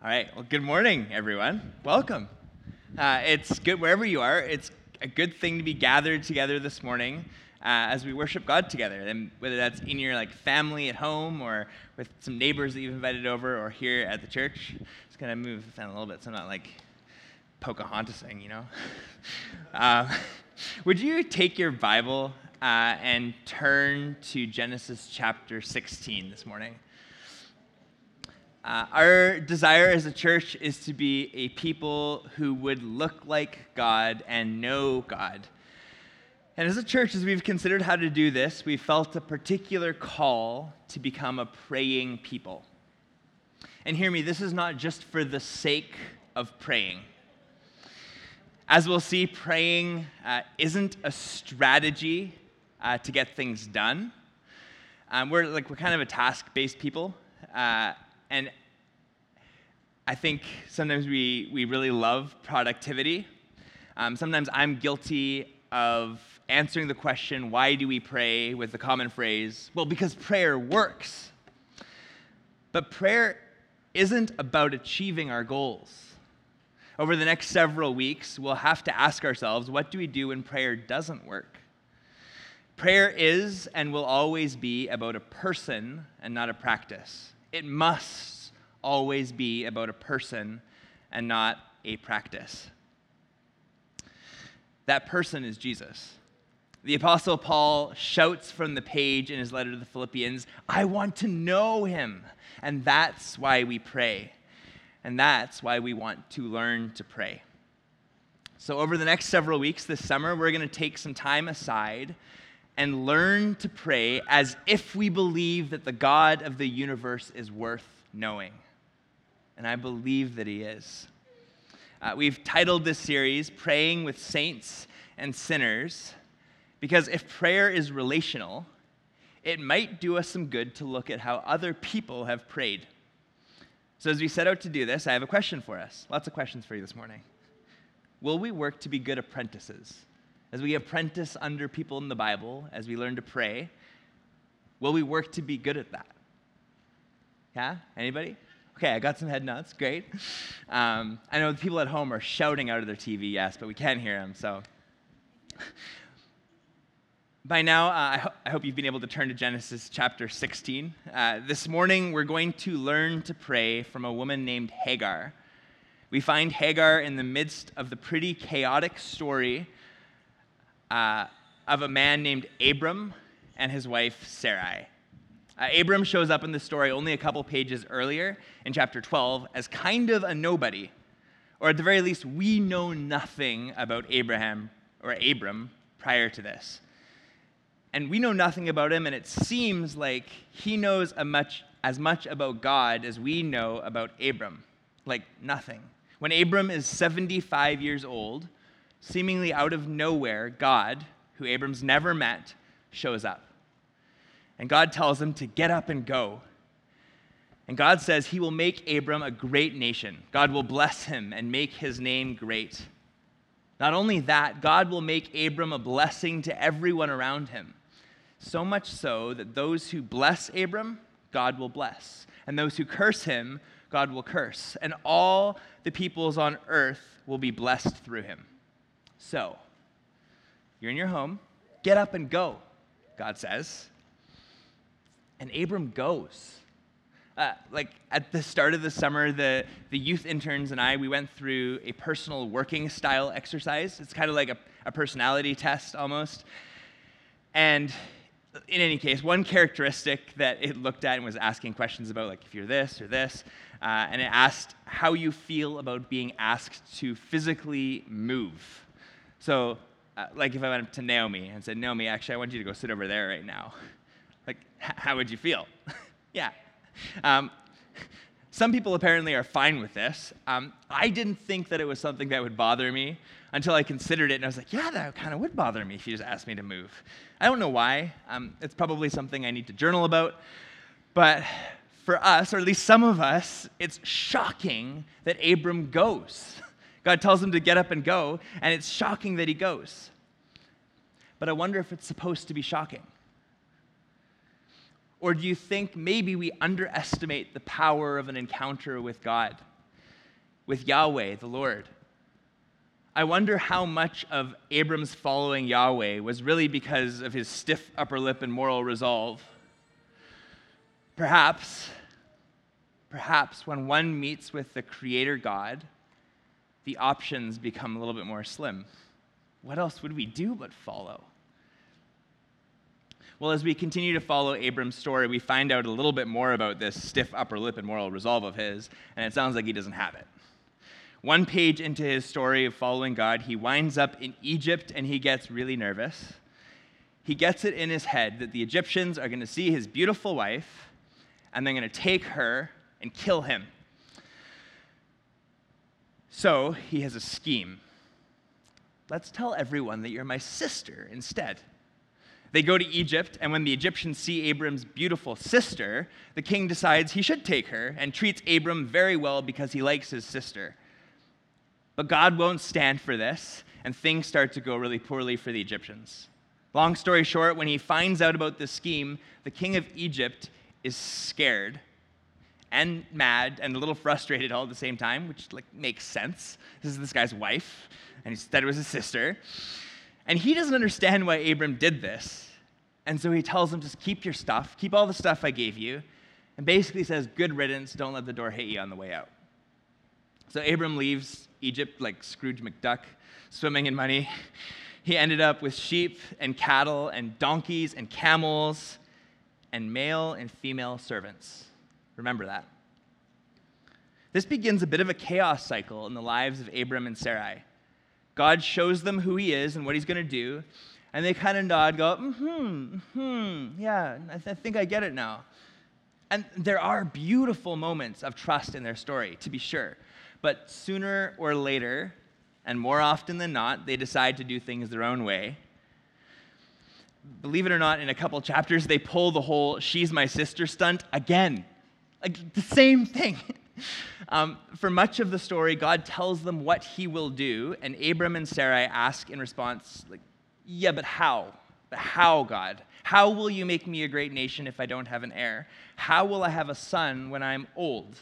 All right. Well, good morning, everyone. Welcome. Uh, it's good wherever you are. It's a good thing to be gathered together this morning uh, as we worship God together. And whether that's in your like family at home or with some neighbors that you've invited over or here at the church. Just gonna move the fan a little bit so I'm not like Pocahontasing, you know. Uh, would you take your Bible uh, and turn to Genesis chapter 16 this morning? Uh, our desire as a church is to be a people who would look like God and know God. And as a church, as we've considered how to do this, we felt a particular call to become a praying people. And hear me, this is not just for the sake of praying. As we'll see, praying uh, isn't a strategy uh, to get things done. Um, we're like we're kind of a task-based people, uh, and I think sometimes we, we really love productivity. Um, sometimes I'm guilty of answering the question, why do we pray, with the common phrase, well, because prayer works. But prayer isn't about achieving our goals. Over the next several weeks, we'll have to ask ourselves, what do we do when prayer doesn't work? Prayer is and will always be about a person and not a practice. It must always be about a person and not a practice. That person is Jesus. The Apostle Paul shouts from the page in his letter to the Philippians, I want to know him. And that's why we pray. And that's why we want to learn to pray. So, over the next several weeks this summer, we're going to take some time aside and learn to pray as if we believe that the God of the universe is worth knowing and I believe that He is. Uh, we've titled this series Praying with Saints and Sinners because if prayer is relational, it might do us some good to look at how other people have prayed. So, as we set out to do this, I have a question for us. Lots of questions for you this morning. Will we work to be good apprentices? As we apprentice under people in the Bible, as we learn to pray, will we work to be good at that? Yeah? Anybody? Okay, I got some head nods. Great. Um, I know the people at home are shouting out of their TV, yes, but we can't hear them. So, by now, uh, I, ho- I, hope you've been able to turn to Genesis chapter 16. Uh, this morning, we're going to learn to pray from a woman named Hagar. We find Hagar in the midst of the pretty chaotic story uh, of a man named Abram and his wife Sarai. Uh, Abram shows up in the story only a couple pages earlier in chapter 12 as kind of a nobody. Or at the very least, we know nothing about Abraham or Abram prior to this. And we know nothing about him, and it seems like he knows much, as much about God as we know about Abram. Like nothing. When Abram is 75 years old, seemingly out of nowhere, God, who Abram's never met, shows up. And God tells him to get up and go. And God says he will make Abram a great nation. God will bless him and make his name great. Not only that, God will make Abram a blessing to everyone around him. So much so that those who bless Abram, God will bless. And those who curse him, God will curse. And all the peoples on earth will be blessed through him. So, you're in your home, get up and go, God says. And Abram goes. Uh, like at the start of the summer, the, the youth interns and I, we went through a personal working style exercise. It's kind of like a, a personality test almost. And in any case, one characteristic that it looked at and was asking questions about, like if you're this or this, uh, and it asked how you feel about being asked to physically move. So, uh, like if I went up to Naomi and said, Naomi, actually, I want you to go sit over there right now. Like, how would you feel? yeah. Um, some people apparently are fine with this. Um, I didn't think that it was something that would bother me until I considered it, and I was like, yeah, that kind of would bother me if you just asked me to move. I don't know why. Um, it's probably something I need to journal about. But for us, or at least some of us, it's shocking that Abram goes. God tells him to get up and go, and it's shocking that he goes. But I wonder if it's supposed to be shocking. Or do you think maybe we underestimate the power of an encounter with God? with Yahweh, the Lord. I wonder how much of Abram's following Yahweh was really because of his stiff upper lip and moral resolve. Perhaps, perhaps when one meets with the Creator God, the options become a little bit more slim. What else would we do but follow? Well, as we continue to follow Abram's story, we find out a little bit more about this stiff upper lip and moral resolve of his, and it sounds like he doesn't have it. One page into his story of following God, he winds up in Egypt and he gets really nervous. He gets it in his head that the Egyptians are going to see his beautiful wife and they're going to take her and kill him. So he has a scheme. Let's tell everyone that you're my sister instead. They go to Egypt, and when the Egyptians see Abram's beautiful sister, the king decides he should take her and treats Abram very well because he likes his sister. But God won't stand for this, and things start to go really poorly for the Egyptians. Long story short, when he finds out about this scheme, the king of Egypt is scared and mad and a little frustrated all at the same time, which like makes sense. This is this guy's wife, and he said it was his sister. And he doesn't understand why Abram did this. And so he tells him, just keep your stuff, keep all the stuff I gave you, and basically says, good riddance, don't let the door hit you on the way out. So Abram leaves Egypt like Scrooge McDuck, swimming in money. He ended up with sheep and cattle and donkeys and camels and male and female servants. Remember that. This begins a bit of a chaos cycle in the lives of Abram and Sarai. God shows them who he is and what he's going to do, and they kind of nod, go, hmm, hmm, yeah, I, th- I think I get it now. And there are beautiful moments of trust in their story, to be sure. But sooner or later, and more often than not, they decide to do things their own way. Believe it or not, in a couple chapters, they pull the whole she's my sister stunt again. Like the same thing. Um, for much of the story, God tells them what he will do, and Abram and Sarai ask in response, like, yeah, but how? But how, God? How will you make me a great nation if I don't have an heir? How will I have a son when I'm old?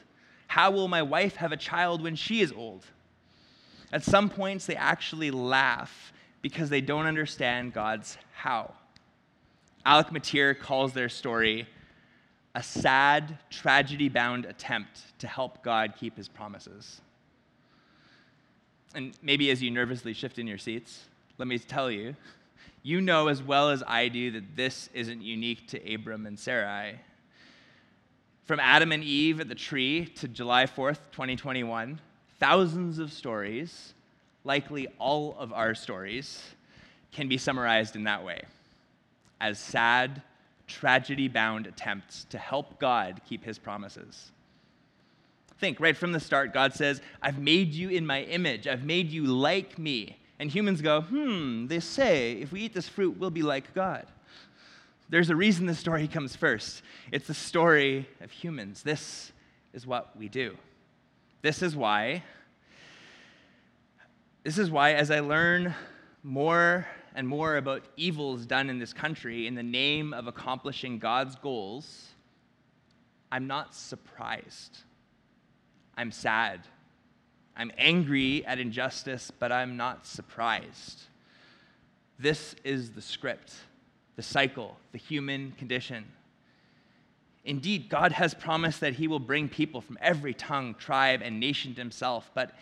How will my wife have a child when she is old? At some points, they actually laugh because they don't understand God's how. Alec Motyer calls their story a sad, tragedy bound attempt to help God keep his promises. And maybe as you nervously shift in your seats, let me tell you, you know as well as I do that this isn't unique to Abram and Sarai. From Adam and Eve at the tree to July 4th, 2021, thousands of stories, likely all of our stories, can be summarized in that way as sad, tragedy bound attempts to help God keep his promises. Think right from the start, God says, I've made you in my image, I've made you like me. And humans go, hmm, they say, if we eat this fruit, we'll be like God. There's a reason the story comes first. It's the story of humans. This is what we do. This is why, this is why, as I learn more and more about evils done in this country in the name of accomplishing God's goals, I'm not surprised. I'm sad. I'm angry at injustice, but I'm not surprised. This is the script the cycle, the human condition. Indeed, God has promised that He will bring people from every tongue, tribe, and nation to Himself, but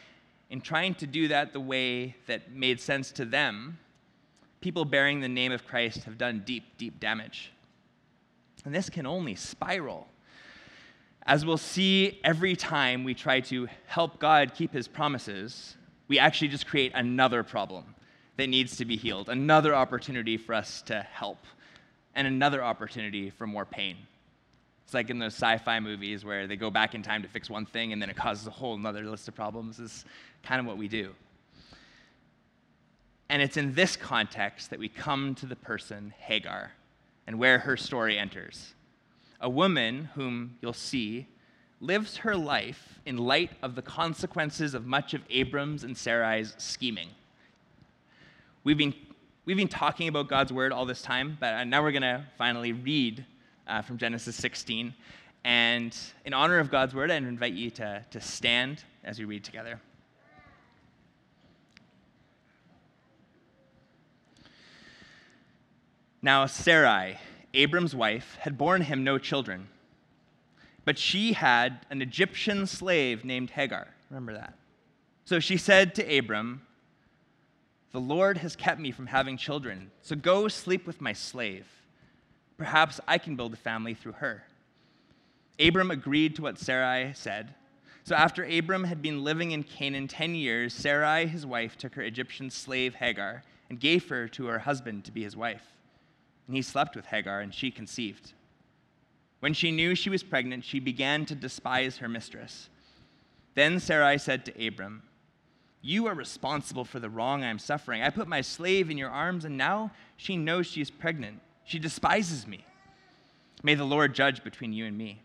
in trying to do that the way that made sense to them, people bearing the name of Christ have done deep, deep damage. And this can only spiral. As we'll see every time we try to help God keep His promises, we actually just create another problem that needs to be healed, another opportunity for us to help, and another opportunity for more pain. It's like in those sci fi movies where they go back in time to fix one thing and then it causes a whole other list of problems, is kind of what we do. And it's in this context that we come to the person, Hagar, and where her story enters. A woman whom you'll see lives her life in light of the consequences of much of Abram's and Sarai's scheming. We've been, we've been talking about God's word all this time, but uh, now we're going to finally read uh, from Genesis 16. And in honor of God's word, I invite you to, to stand as we read together. Now, Sarai, Abram's wife, had borne him no children, but she had an Egyptian slave named Hagar. Remember that. So she said to Abram, The Lord has kept me from having children, so go sleep with my slave. Perhaps I can build a family through her. Abram agreed to what Sarai said. So after Abram had been living in Canaan 10 years, Sarai, his wife, took her Egyptian slave Hagar and gave her to her husband to be his wife. And he slept with Hagar, and she conceived. When she knew she was pregnant, she began to despise her mistress. Then Sarai said to Abram, You are responsible for the wrong I am suffering. I put my slave in your arms, and now she knows she is pregnant. She despises me. May the Lord judge between you and me.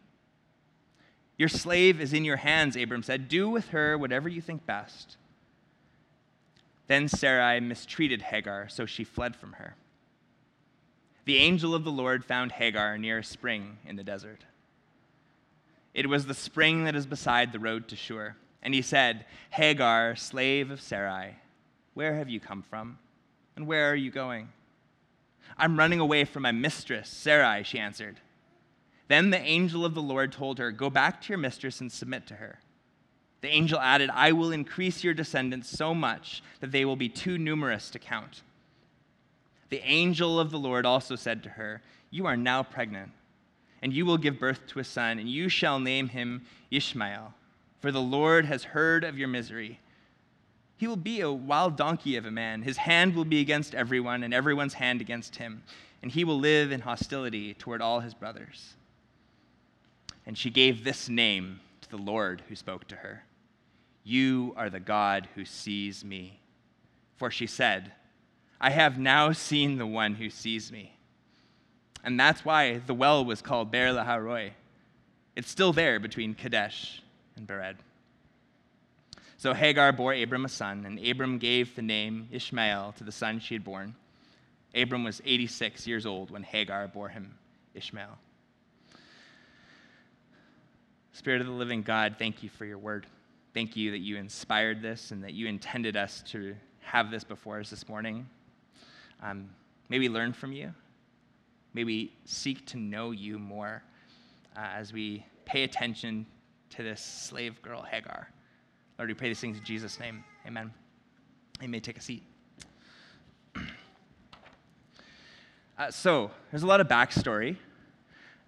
Your slave is in your hands, Abram said. Do with her whatever you think best. Then Sarai mistreated Hagar, so she fled from her the angel of the Lord found Hagar near a spring in the desert. It was the spring that is beside the road to Shur. And he said, Hagar, slave of Sarai, where have you come from? And where are you going? I'm running away from my mistress, Sarai, she answered. Then the angel of the Lord told her, Go back to your mistress and submit to her. The angel added, I will increase your descendants so much that they will be too numerous to count. The angel of the Lord also said to her, You are now pregnant, and you will give birth to a son, and you shall name him Ishmael, for the Lord has heard of your misery. He will be a wild donkey of a man. His hand will be against everyone, and everyone's hand against him, and he will live in hostility toward all his brothers. And she gave this name to the Lord who spoke to her You are the God who sees me. For she said, I have now seen the one who sees me. And that's why the well was called Beer Lahai Roi. It's still there between Kadesh and Bered. So Hagar bore Abram a son, and Abram gave the name Ishmael to the son she had born. Abram was 86 years old when Hagar bore him Ishmael. Spirit of the living God, thank you for your word. Thank you that you inspired this and that you intended us to have this before us this morning um, maybe learn from you, maybe seek to know you more uh, as we pay attention to this slave girl, Hagar. Lord, we pray these things in Jesus' name. Amen. You may take a seat. Uh, so, there's a lot of backstory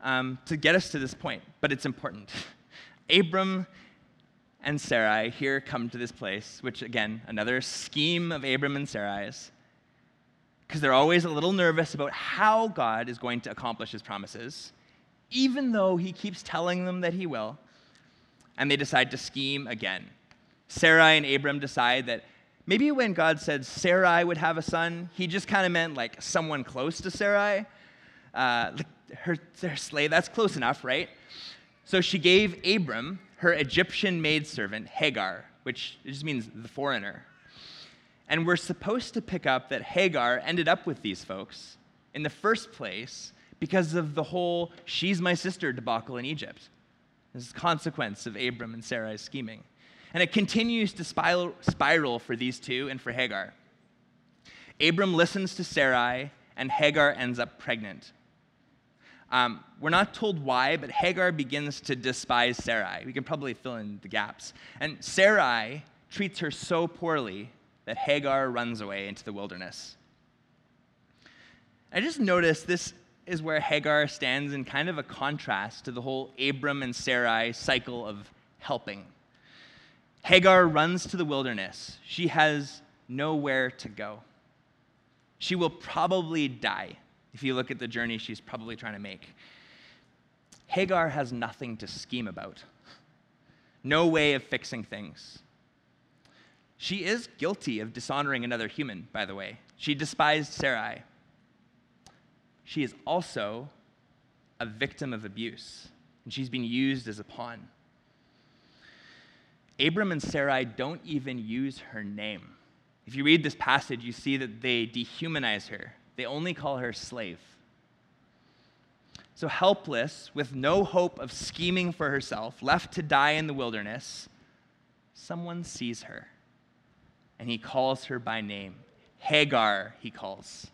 um, to get us to this point, but it's important. Abram and Sarai here come to this place, which, again, another scheme of Abram and Sarai's because they're always a little nervous about how God is going to accomplish his promises, even though he keeps telling them that he will. And they decide to scheme again. Sarai and Abram decide that maybe when God said Sarai would have a son, he just kind of meant like someone close to Sarai. Uh, her, her slave, that's close enough, right? So she gave Abram her Egyptian maidservant, Hagar, which just means the foreigner. And we're supposed to pick up that Hagar ended up with these folks in the first place because of the whole she's my sister debacle in Egypt. This is a consequence of Abram and Sarai's scheming. And it continues to spiral, for these two and for Hagar. Abram listens to Sarai, and Hagar ends up pregnant. Um, we're not told why, but Hagar begins to despise Sarai. We can probably fill in the gaps. And Sarai treats her so poorly that Hagar runs away into the wilderness. I just noticed this is where Hagar stands in kind of a contrast to the whole Abram and Sarai cycle of helping. Hagar runs to the wilderness. She has nowhere to go. She will probably die if you look at the journey she's probably trying to make. Hagar has nothing to scheme about, no way of fixing things. She is guilty of dishonoring another human, by the way. She despised Sarai. She is also a victim of abuse, and she's been used as a pawn. Abram and Sarai don't even use her name. If you read this passage, you see that they dehumanize her, they only call her slave. So, helpless, with no hope of scheming for herself, left to die in the wilderness, someone sees her and he calls her by name. Hagar, he calls.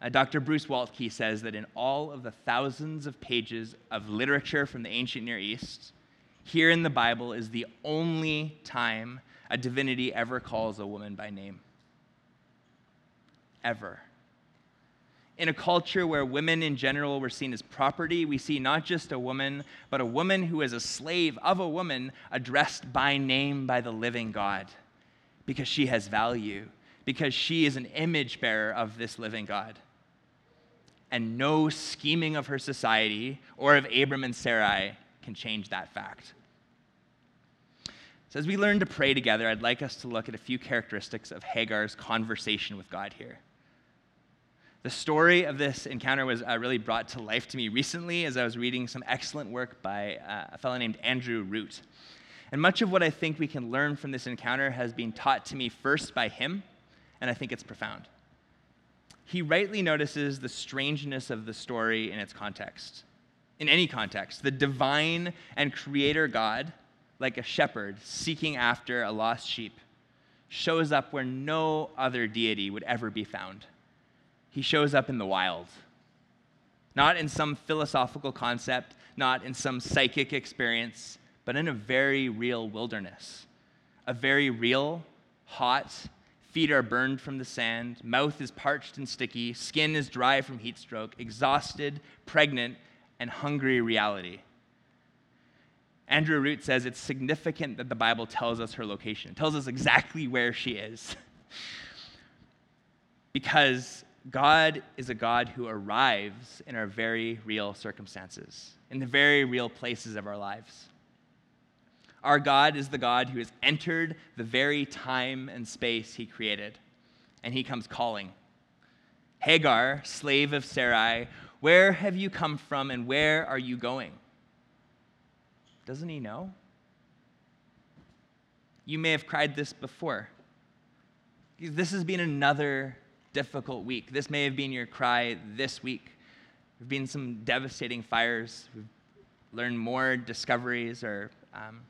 Uh, Dr. Bruce Waltke says that in all of the thousands of pages of literature from the ancient Near East, here in the Bible is the only time a divinity ever calls a woman by name. Ever. In a culture where women in general were seen as property, we see not just a woman, but a woman who is a slave of a woman addressed by name by the living God because she has value, because she is an image bearer of this living God. And no scheming of her society or of Abram and Sarai can change that fact. So, as we learn to pray together, I'd like us to look at a few characteristics of Hagar's conversation with God here. The story of this encounter was uh, really brought to life to me recently as I was reading some excellent work by uh, a fellow named Andrew Root. And much of what I think we can learn from this encounter has been taught to me first by him, and I think it's profound. He rightly notices the strangeness of the story in its context. In any context, the divine and creator God, like a shepherd seeking after a lost sheep, shows up where no other deity would ever be found. He shows up in the wild. Not in some philosophical concept, not in some psychic experience, but in a very real wilderness. A very real, hot, feet are burned from the sand, mouth is parched and sticky, skin is dry from heat stroke, exhausted, pregnant, and hungry reality. Andrew Root says it's significant that the Bible tells us her location, it tells us exactly where she is. because God is a God who arrives in our very real circumstances, in the very real places of our lives. Our God is the God who has entered the very time and space he created, and he comes calling. Hagar, slave of Sarai, where have you come from and where are you going? Doesn't he know? You may have cried this before. This has been another difficult week. This may have been your cry this week. There have been some devastating fires. We've learned more discoveries or um,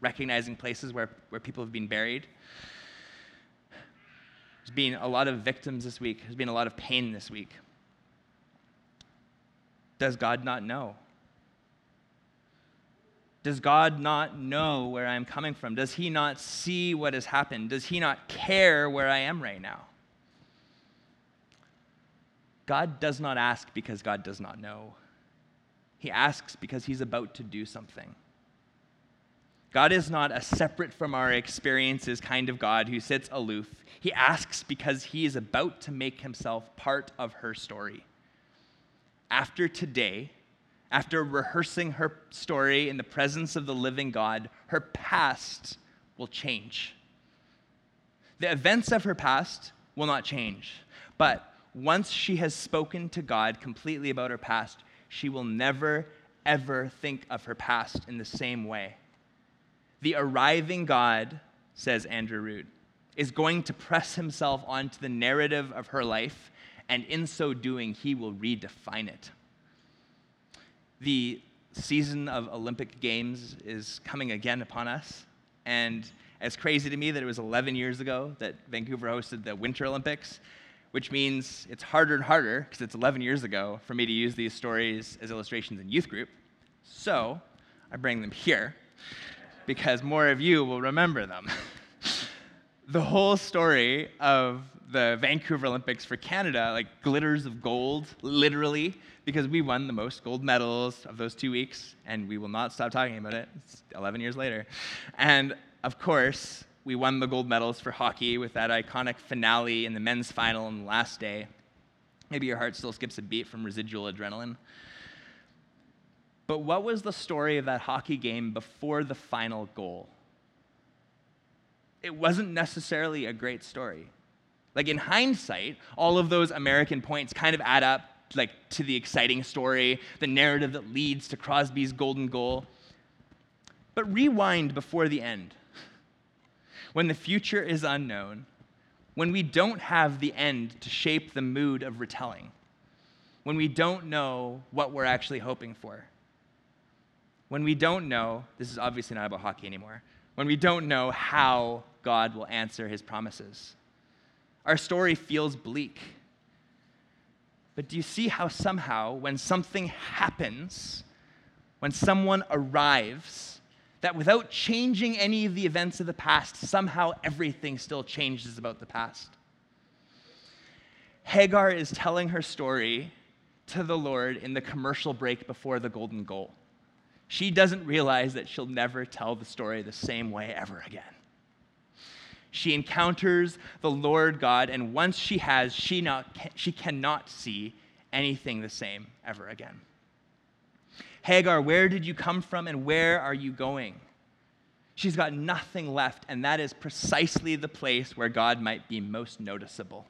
recognizing places where, where people have been buried. There's been a lot of victims this week, there's been a lot of pain this week. Does God not know? Does God not know where I'm coming from? Does He not see what has happened? Does He not care where I am right now? God does not ask because God does not know. He asks because He's about to do something. God is not a separate from our experiences kind of God who sits aloof. He asks because he is about to make himself part of her story. After today, after rehearsing her story in the presence of the living God, her past will change. The events of her past will not change, but once she has spoken to God completely about her past, she will never, ever think of her past in the same way. The arriving God, says Andrew Root, is going to press himself onto the narrative of her life, and in so doing, he will redefine it. The season of Olympic Games is coming again upon us, and it's crazy to me that it was 11 years ago that Vancouver hosted the Winter Olympics, which means it's harder and harder, because it's 11 years ago, for me to use these stories as illustrations in youth group. So I bring them here because more of you will remember them. the whole story of the Vancouver Olympics for Canada, like glitters of gold, literally, because we won the most gold medals of those two weeks, and we will not stop talking about it. It's 11 years later. And of course, we won the gold medals for hockey with that iconic finale in the men's final on the last day. Maybe your heart still skips a beat from residual adrenaline. But what was the story of that hockey game before the final goal? It wasn't necessarily a great story. Like in hindsight, all of those American points kind of add up like to the exciting story, the narrative that leads to Crosby's golden goal. But rewind before the end. When the future is unknown, when we don't have the end to shape the mood of retelling, when we don't know what we're actually hoping for. When we don't know, this is obviously not about hockey anymore, when we don't know how God will answer his promises. Our story feels bleak. But do you see how somehow, when something happens, when someone arrives, that without changing any of the events of the past, somehow everything still changes about the past? Hagar is telling her story to the Lord in the commercial break before the golden goal. She doesn't realize that she'll never tell the story the same way ever again. She encounters the Lord God, and once she has, she, not, she cannot see anything the same ever again. Hagar, where did you come from and where are you going? She's got nothing left, and that is precisely the place where God might be most noticeable.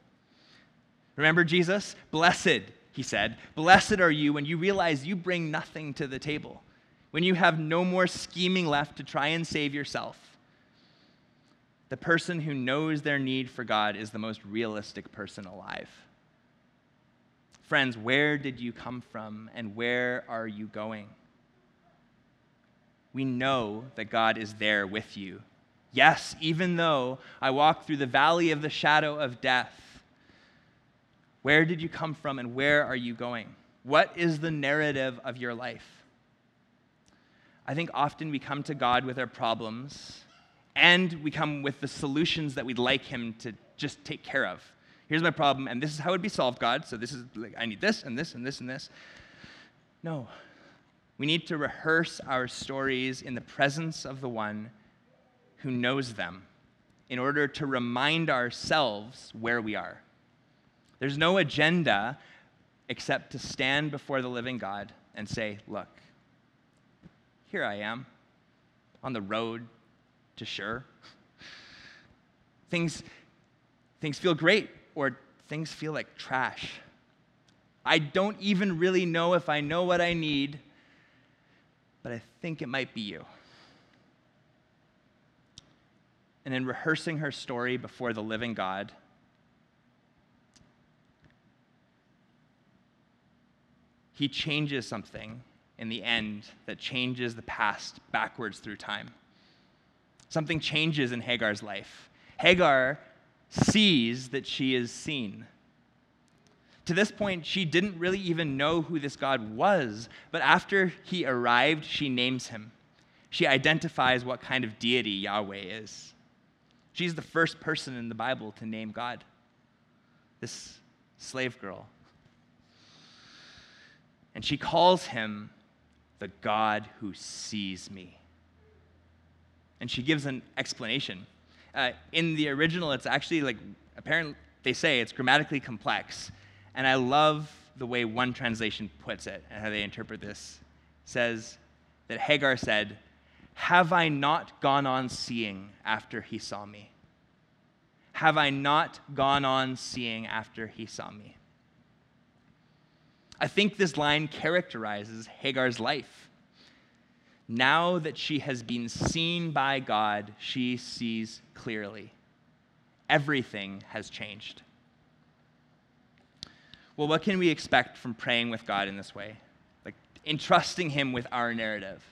Remember Jesus? Blessed, he said, blessed are you when you realize you bring nothing to the table, when you have no more scheming left to try and save yourself. The person who knows their need for God is the most realistic person alive. Friends, where did you come from and where are you going? We know that God is there with you. Yes, even though I walk through the valley of the shadow of death, where did you come from and where are you going? What is the narrative of your life? I think often we come to God with our problems and we come with the solutions that we'd like Him to just take care of. Here's my problem, and this is how it would be solved, God. So this is like, I need this and this and this and this. No. We need to rehearse our stories in the presence of the one who knows them in order to remind ourselves where we are. There's no agenda except to stand before the living God and say, Look, here I am on the road to Shur. Things, things feel great, or things feel like trash. I don't even really know if I know what I need, but I think it might be you. And in rehearsing her story before the living God, he changes something in the end that changes the past backwards through time. Something changes in Hagar's life. Hagar sees that she is seen. To this point, she didn't really even know who this God was, but after he arrived, she names him. She identifies what kind of deity Yahweh is. She's the first person in the Bible to name God. This slave girl and she calls him the God who sees me. And she gives an explanation. Uh, in the original, it's actually like, apparently, they say it's grammatically complex. And I love the way one translation puts it and how they interpret this. It says that Hagar said, Have I not gone on seeing after he saw me? Have I not gone on seeing after he saw me? I think this line characterizes Hagar's life. Now that she has been seen by God, she sees clearly. Everything has changed. Well, what can we expect from praying with God in this way? Like entrusting Him with our narrative.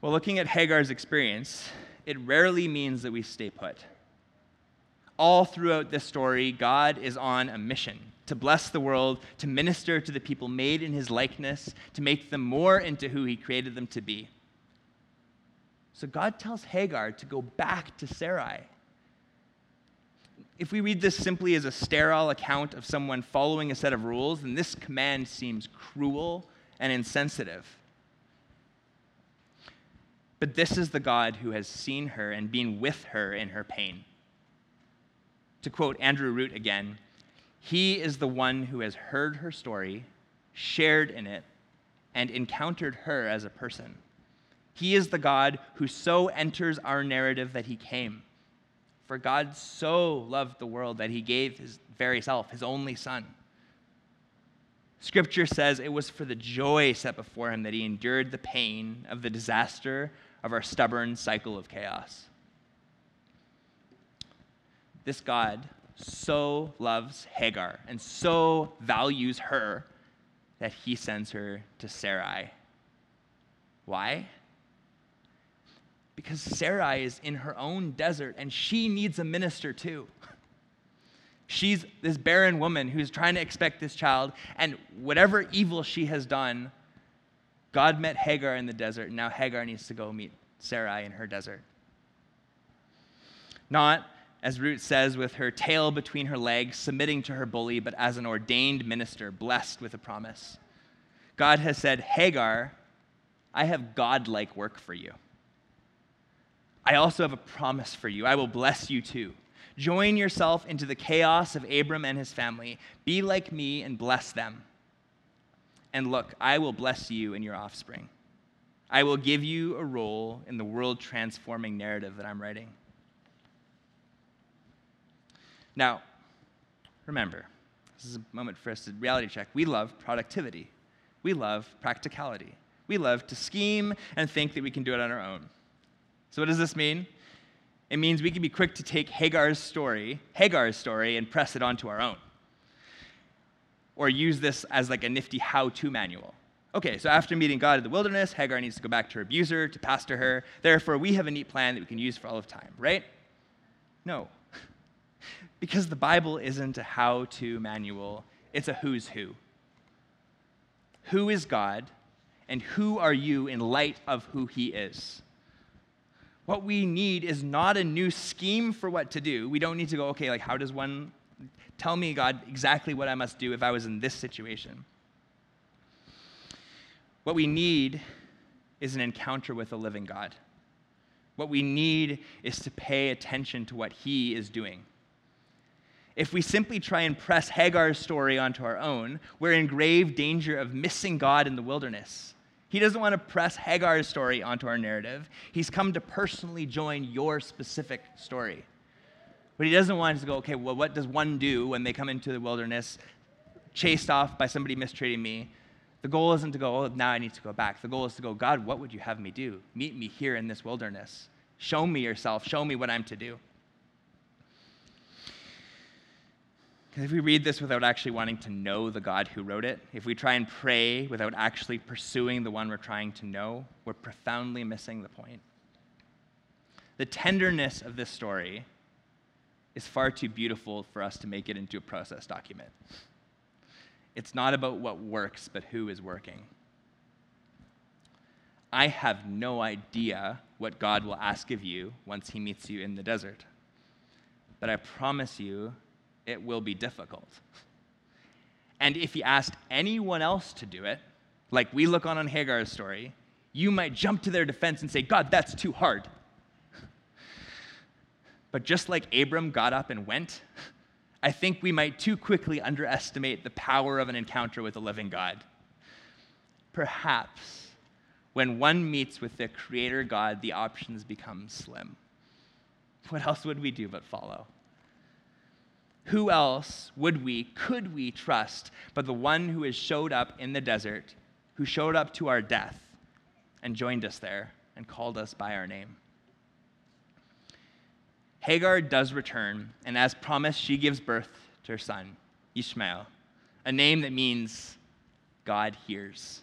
Well, looking at Hagar's experience, it rarely means that we stay put. All throughout this story, God is on a mission to bless the world, to minister to the people made in his likeness, to make them more into who he created them to be. So God tells Hagar to go back to Sarai. If we read this simply as a sterile account of someone following a set of rules, then this command seems cruel and insensitive. But this is the God who has seen her and been with her in her pain. To quote Andrew Root again, he is the one who has heard her story, shared in it, and encountered her as a person. He is the God who so enters our narrative that he came. For God so loved the world that he gave his very self, his only son. Scripture says it was for the joy set before him that he endured the pain of the disaster of our stubborn cycle of chaos. This God so loves Hagar and so values her that he sends her to Sarai. Why? Because Sarai is in her own desert and she needs a minister too. She's this barren woman who's trying to expect this child, and whatever evil she has done, God met Hagar in the desert, and now Hagar needs to go meet Sarai in her desert. Not, as Root says, with her tail between her legs, submitting to her bully, but as an ordained minister, blessed with a promise. God has said, Hagar, I have godlike work for you. I also have a promise for you. I will bless you too. Join yourself into the chaos of Abram and his family. Be like me and bless them. And look, I will bless you and your offspring. I will give you a role in the world transforming narrative that I'm writing. Now, remember, this is a moment for us to reality check. We love productivity, we love practicality, we love to scheme and think that we can do it on our own. So, what does this mean? It means we can be quick to take Hagar's story, Hagar's story, and press it onto our own. Or use this as like a nifty how-to manual. Okay, so after meeting God in the wilderness, Hagar needs to go back to her abuser to pastor her. Therefore, we have a neat plan that we can use for all of time, right? No. Because the Bible isn't a how to manual, it's a who's who. Who is God, and who are you in light of who he is? What we need is not a new scheme for what to do. We don't need to go, okay, like, how does one tell me, God, exactly what I must do if I was in this situation? What we need is an encounter with a living God. What we need is to pay attention to what He is doing. If we simply try and press Hagar's story onto our own, we're in grave danger of missing God in the wilderness. He doesn't want to press Hagar's story onto our narrative. He's come to personally join your specific story. But he doesn't want us to go, okay, well, what does one do when they come into the wilderness, chased off by somebody mistreating me? The goal isn't to go, oh, now I need to go back. The goal is to go, God, what would you have me do? Meet me here in this wilderness. Show me yourself. Show me what I'm to do. If we read this without actually wanting to know the God who wrote it, if we try and pray without actually pursuing the one we're trying to know, we're profoundly missing the point. The tenderness of this story is far too beautiful for us to make it into a process document. It's not about what works, but who is working. I have no idea what God will ask of you once he meets you in the desert. But I promise you it will be difficult. And if you asked anyone else to do it, like we look on on Hagar's story, you might jump to their defense and say, God, that's too hard. But just like Abram got up and went, I think we might too quickly underestimate the power of an encounter with a living God. Perhaps when one meets with the Creator God, the options become slim. What else would we do but follow? Who else would we, could we trust but the one who has showed up in the desert, who showed up to our death and joined us there and called us by our name? Hagar does return, and as promised, she gives birth to her son, Ishmael, a name that means God hears.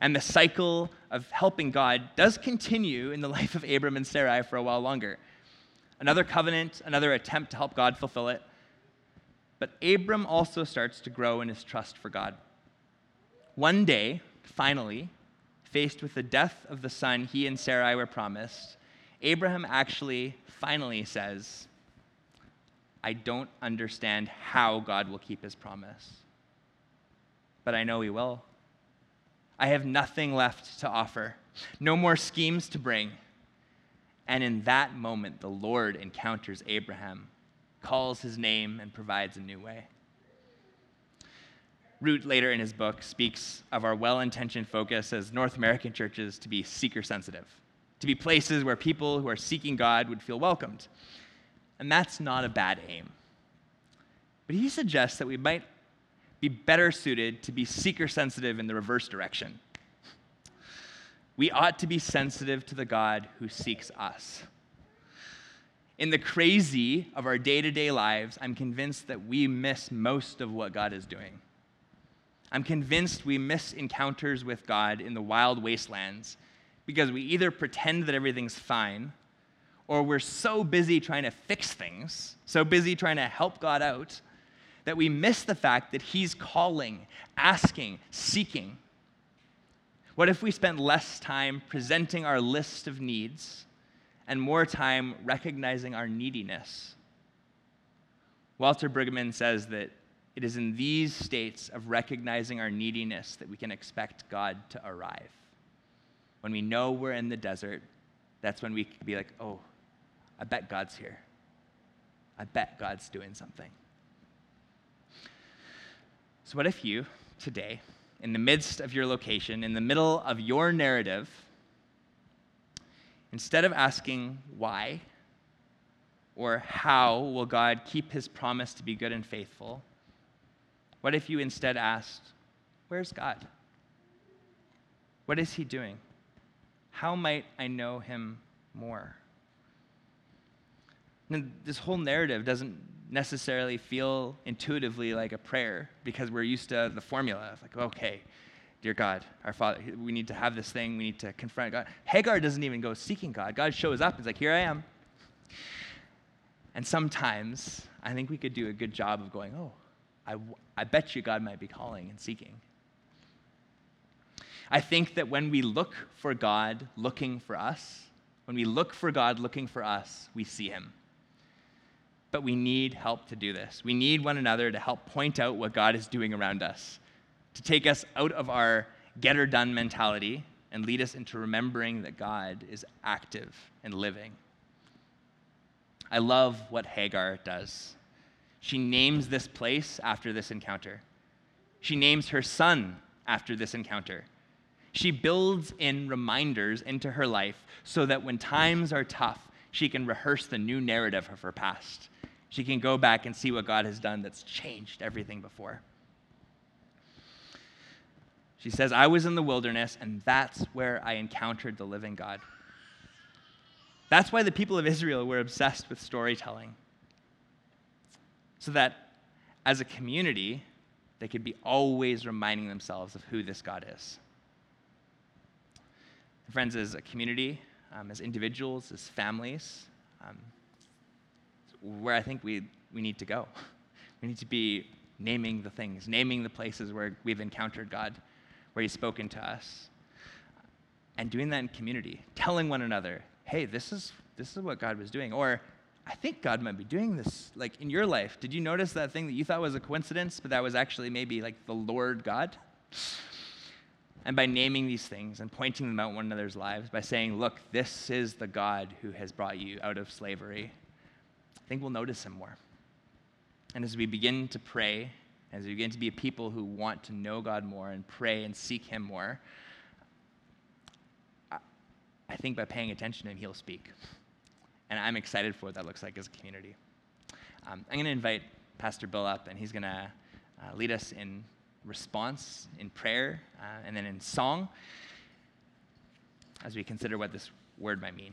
And the cycle of helping God does continue in the life of Abram and Sarai for a while longer another covenant, another attempt to help God fulfill it. But Abram also starts to grow in his trust for God. One day, finally, faced with the death of the son he and Sarai were promised, Abraham actually finally says, I don't understand how God will keep his promise, but I know he will. I have nothing left to offer, no more schemes to bring. And in that moment, the Lord encounters Abraham, calls his name, and provides a new way. Root, later in his book, speaks of our well intentioned focus as North American churches to be seeker sensitive, to be places where people who are seeking God would feel welcomed. And that's not a bad aim. But he suggests that we might be better suited to be seeker sensitive in the reverse direction we ought to be sensitive to the God who seeks us. In the crazy of our day to day lives, I'm convinced that we miss most of what God is doing. I'm convinced we miss encounters with God in the wild wastelands because we either pretend that everything's fine or we're so busy trying to fix things, so busy trying to help God out, that we miss the fact that He's calling, asking, seeking. What if we spent less time presenting our list of needs and more time recognizing our neediness? Walter Brueggemann says that it is in these states of recognizing our neediness that we can expect God to arrive. When we know we're in the desert, that's when we can be like, oh, I bet God's here. I bet God's doing something. So, what if you, today, in the midst of your location, in the middle of your narrative, instead of asking why or how will God keep his promise to be good and faithful, what if you instead asked, Where's God? What is he doing? How might I know him more? And this whole narrative doesn't necessarily feel intuitively like a prayer because we're used to the formula of like, okay, dear God, our Father, we need to have this thing, we need to confront God. Hagar doesn't even go seeking God. God shows up, he's like, here I am. And sometimes I think we could do a good job of going, oh, I, I bet you God might be calling and seeking. I think that when we look for God looking for us, when we look for God looking for us, we see him. But we need help to do this. We need one another to help point out what God is doing around us, to take us out of our get her done mentality and lead us into remembering that God is active and living. I love what Hagar does. She names this place after this encounter. She names her son after this encounter. She builds in reminders into her life so that when times are tough, she can rehearse the new narrative of her past. She can go back and see what God has done that's changed everything before. She says, I was in the wilderness, and that's where I encountered the living God. That's why the people of Israel were obsessed with storytelling. So that as a community, they could be always reminding themselves of who this God is. Friends, as a community, um, as individuals, as families, um, where I think we, we need to go. We need to be naming the things, naming the places where we've encountered God, where He's spoken to us, and doing that in community, telling one another, hey, this is, this is what God was doing. Or, I think God might be doing this, like in your life. Did you notice that thing that you thought was a coincidence, but that was actually maybe like the Lord God? And by naming these things and pointing them out in one another's lives, by saying, look, this is the God who has brought you out of slavery I think we'll notice him more. And as we begin to pray, as we begin to be a people who want to know God more and pray and seek him more, I think by paying attention to him, he'll speak. And I'm excited for what that looks like as a community. Um, I'm going to invite Pastor Bill up, and he's going to uh, lead us in response, in prayer, uh, and then in song as we consider what this word might mean.